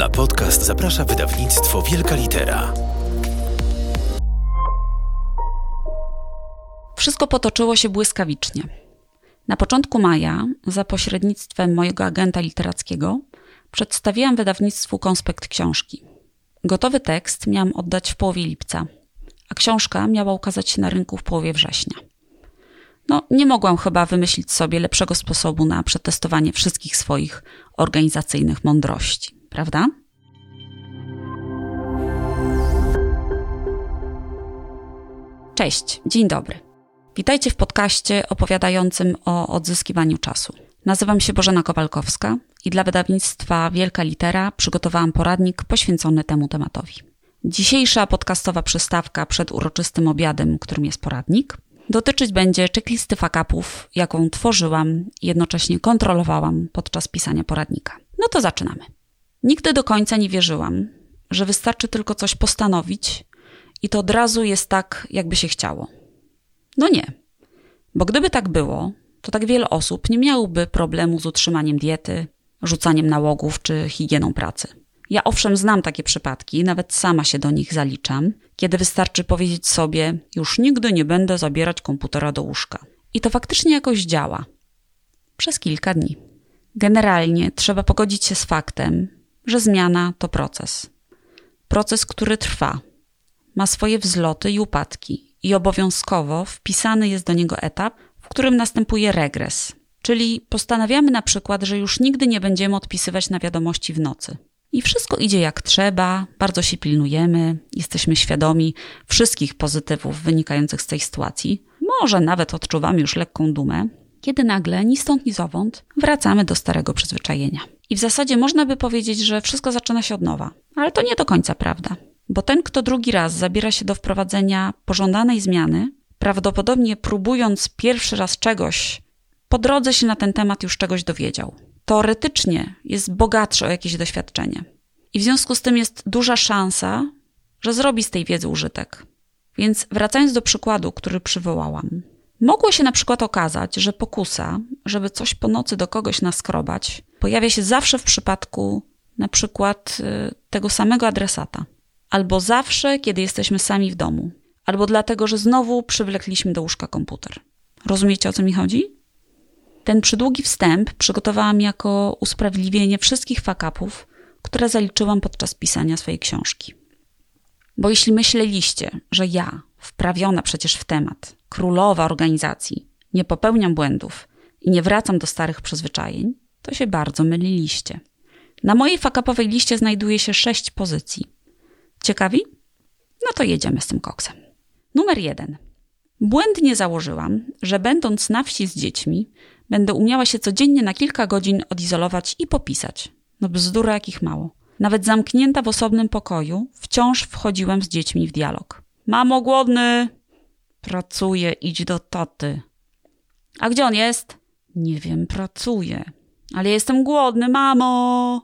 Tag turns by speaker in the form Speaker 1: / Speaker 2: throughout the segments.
Speaker 1: Na podcast zaprasza wydawnictwo Wielka Litera.
Speaker 2: Wszystko potoczyło się błyskawicznie. Na początku maja, za pośrednictwem mojego agenta literackiego, przedstawiłam wydawnictwu konspekt książki. Gotowy tekst miałam oddać w połowie lipca, a książka miała ukazać się na rynku w połowie września. No, nie mogłam chyba wymyślić sobie lepszego sposobu na przetestowanie wszystkich swoich organizacyjnych mądrości, prawda? Cześć, dzień dobry. Witajcie w podcaście opowiadającym o odzyskiwaniu czasu. Nazywam się Bożena Kowalkowska i dla wydawnictwa Wielka Litera przygotowałam poradnik poświęcony temu tematowi. Dzisiejsza podcastowa przystawka przed uroczystym obiadem, którym jest poradnik, dotyczyć będzie checklisty fakapów, jaką tworzyłam i jednocześnie kontrolowałam podczas pisania poradnika. No to zaczynamy. Nigdy do końca nie wierzyłam, że wystarczy tylko coś postanowić i to od razu jest tak, jakby się chciało. No nie. Bo gdyby tak było, to tak wiele osób nie miałoby problemu z utrzymaniem diety, rzucaniem nałogów czy higieną pracy. Ja owszem znam takie przypadki, nawet sama się do nich zaliczam, kiedy wystarczy powiedzieć sobie, już nigdy nie będę zabierać komputera do łóżka. I to faktycznie jakoś działa. Przez kilka dni. Generalnie trzeba pogodzić się z faktem, że zmiana to proces. Proces, który trwa. Ma swoje wzloty i upadki, i obowiązkowo wpisany jest do niego etap, w którym następuje regres. Czyli postanawiamy na przykład, że już nigdy nie będziemy odpisywać na wiadomości w nocy. I wszystko idzie jak trzeba, bardzo się pilnujemy, jesteśmy świadomi wszystkich pozytywów wynikających z tej sytuacji. Może nawet odczuwamy już lekką dumę, kiedy nagle ni stąd ni zowąd wracamy do starego przyzwyczajenia. I w zasadzie można by powiedzieć, że wszystko zaczyna się od nowa. Ale to nie do końca prawda. Bo ten, kto drugi raz zabiera się do wprowadzenia pożądanej zmiany, prawdopodobnie próbując pierwszy raz czegoś, po drodze się na ten temat już czegoś dowiedział. Teoretycznie jest bogatszy o jakieś doświadczenie. I w związku z tym jest duża szansa, że zrobi z tej wiedzy użytek. Więc wracając do przykładu, który przywołałam, mogło się na przykład okazać, że pokusa, żeby coś po nocy do kogoś naskrobać, pojawia się zawsze w przypadku na przykład y, tego samego adresata albo zawsze, kiedy jesteśmy sami w domu, albo dlatego, że znowu przywlekliśmy do łóżka komputer. Rozumiecie o co mi chodzi? Ten przydługi wstęp przygotowałam jako usprawiedliwienie wszystkich fakapów, które zaliczyłam podczas pisania swojej książki. Bo jeśli myśleliście, że ja, wprawiona przecież w temat, królowa organizacji, nie popełniam błędów i nie wracam do starych przyzwyczajeń, to się bardzo myliliście. Na mojej fakapowej liście znajduje się sześć pozycji – Ciekawi? No to jedziemy z tym koksem. Numer jeden. Błędnie założyłam, że będąc na wsi z dziećmi, będę umiała się codziennie na kilka godzin odizolować i popisać. No bzdura jakich mało. Nawet zamknięta w osobnym pokoju, wciąż wchodziłem z dziećmi w dialog. Mamo, głodny! Pracuję, idź do taty. A gdzie on jest? Nie wiem, pracuje. Ale jestem głodny, mamo!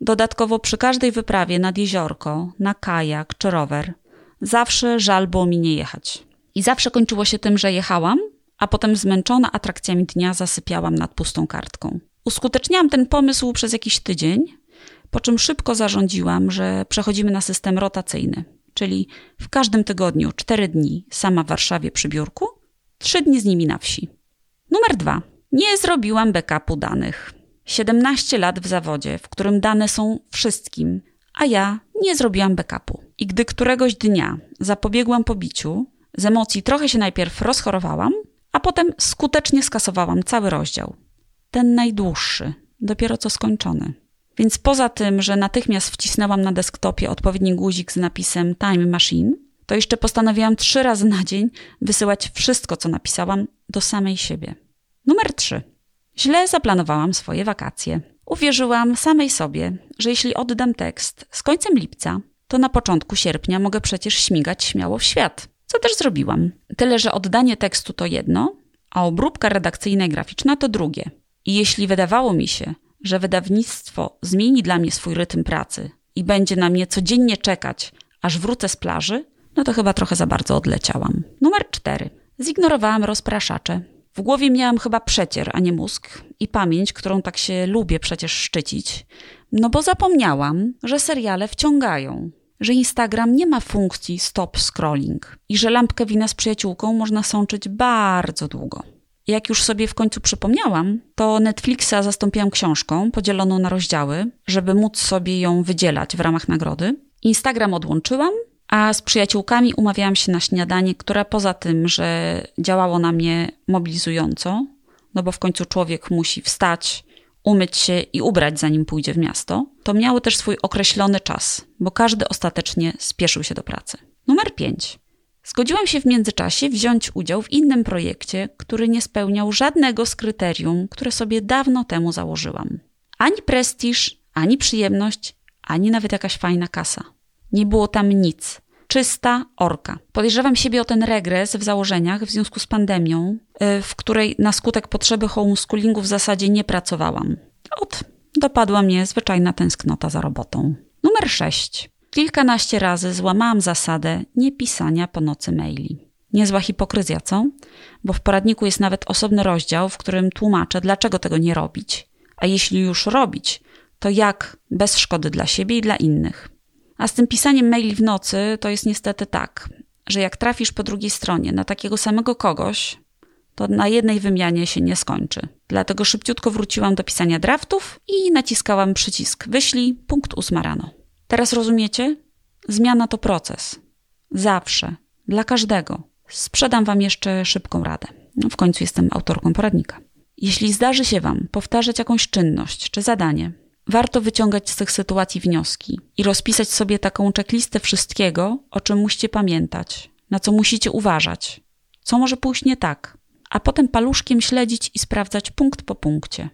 Speaker 2: Dodatkowo przy każdej wyprawie nad jeziorko, na kajak czy rower, zawsze żal było mi nie jechać. I zawsze kończyło się tym, że jechałam, a potem zmęczona atrakcjami dnia zasypiałam nad pustą kartką. Uskuteczniałam ten pomysł przez jakiś tydzień, po czym szybko zarządziłam, że przechodzimy na system rotacyjny, czyli w każdym tygodniu cztery dni sama w Warszawie przy biurku, trzy dni z nimi na wsi. Numer dwa. Nie zrobiłam backupu danych. 17 lat w zawodzie, w którym dane są wszystkim, a ja nie zrobiłam backupu. I gdy któregoś dnia zapobiegłam pobiciu, z emocji trochę się najpierw rozchorowałam, a potem skutecznie skasowałam cały rozdział. Ten najdłuższy, dopiero co skończony. Więc poza tym, że natychmiast wcisnęłam na desktopie odpowiedni guzik z napisem Time Machine, to jeszcze postanowiłam trzy razy na dzień wysyłać wszystko, co napisałam, do samej siebie. Numer 3. Źle zaplanowałam swoje wakacje. Uwierzyłam samej sobie, że jeśli oddam tekst z końcem lipca, to na początku sierpnia mogę przecież śmigać śmiało w świat. Co też zrobiłam. Tyle, że oddanie tekstu to jedno, a obróbka redakcyjna i graficzna to drugie. I jeśli wydawało mi się, że wydawnictwo zmieni dla mnie swój rytm pracy i będzie na mnie codziennie czekać, aż wrócę z plaży, no to chyba trochę za bardzo odleciałam. Numer cztery. Zignorowałam rozpraszacze w głowie miałam chyba przecier, a nie mózg i pamięć, którą tak się lubię przecież szczycić. No bo zapomniałam, że seriale wciągają, że Instagram nie ma funkcji stop scrolling i że lampkę wina z przyjaciółką można sączyć bardzo długo. Jak już sobie w końcu przypomniałam, to Netflixa zastąpiłam książką podzieloną na rozdziały, żeby móc sobie ją wydzielać w ramach nagrody. Instagram odłączyłam, a z przyjaciółkami umawiałam się na śniadanie, które poza tym, że działało na mnie mobilizująco, no bo w końcu człowiek musi wstać, umyć się i ubrać, zanim pójdzie w miasto, to miały też swój określony czas, bo każdy ostatecznie spieszył się do pracy. Numer 5. Zgodziłam się w międzyczasie wziąć udział w innym projekcie, który nie spełniał żadnego z kryterium, które sobie dawno temu założyłam. Ani prestiż, ani przyjemność, ani nawet jakaś fajna kasa. Nie było tam nic. Czysta orka. Podejrzewam siebie o ten regres w założeniach w związku z pandemią, y, w której na skutek potrzeby homeschoolingu w zasadzie nie pracowałam. Ot, dopadła mnie zwyczajna tęsknota za robotą. Numer 6. Kilkanaście razy złamałam zasadę niepisania po nocy maili. Niezła hipokryzja, co? Bo w poradniku jest nawet osobny rozdział, w którym tłumaczę, dlaczego tego nie robić. A jeśli już robić, to jak bez szkody dla siebie i dla innych. A z tym pisaniem maili w nocy to jest niestety tak, że jak trafisz po drugiej stronie na takiego samego kogoś, to na jednej wymianie się nie skończy. Dlatego szybciutko wróciłam do pisania draftów i naciskałam przycisk wyślij, punkt ósma rano. Teraz rozumiecie? Zmiana to proces. Zawsze. Dla każdego. Sprzedam Wam jeszcze szybką radę. No, w końcu jestem autorką poradnika. Jeśli zdarzy się Wam powtarzać jakąś czynność czy zadanie, warto wyciągać z tych sytuacji wnioski i rozpisać sobie taką checklistę wszystkiego, o czym musicie pamiętać, na co musicie uważać, co może pójść nie tak, a potem paluszkiem śledzić i sprawdzać punkt po punkcie.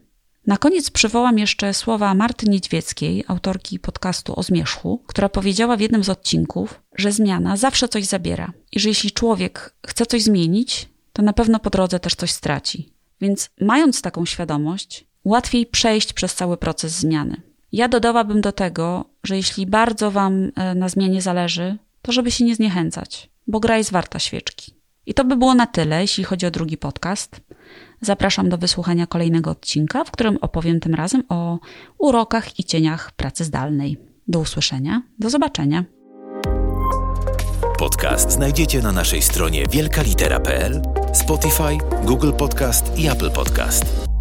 Speaker 2: Na koniec przywołam jeszcze słowa Marty Niedźwieckiej, autorki podcastu o zmierzchu, która powiedziała w jednym z odcinków, że zmiana zawsze coś zabiera i że jeśli człowiek chce coś zmienić, to na pewno po drodze też coś straci. Więc mając taką świadomość, łatwiej przejść przez cały proces zmiany. Ja dodałabym do tego, że jeśli bardzo Wam e, na zmianie zależy, to żeby się nie zniechęcać, bo gra jest warta świeczki. I to by było na tyle, jeśli chodzi o drugi podcast. Zapraszam do wysłuchania kolejnego odcinka, w którym opowiem tym razem o urokach i cieniach pracy zdalnej. Do usłyszenia, do zobaczenia.
Speaker 1: Podcast znajdziecie na naszej stronie wielkalitera.pl, Spotify, Google Podcast i Apple Podcast.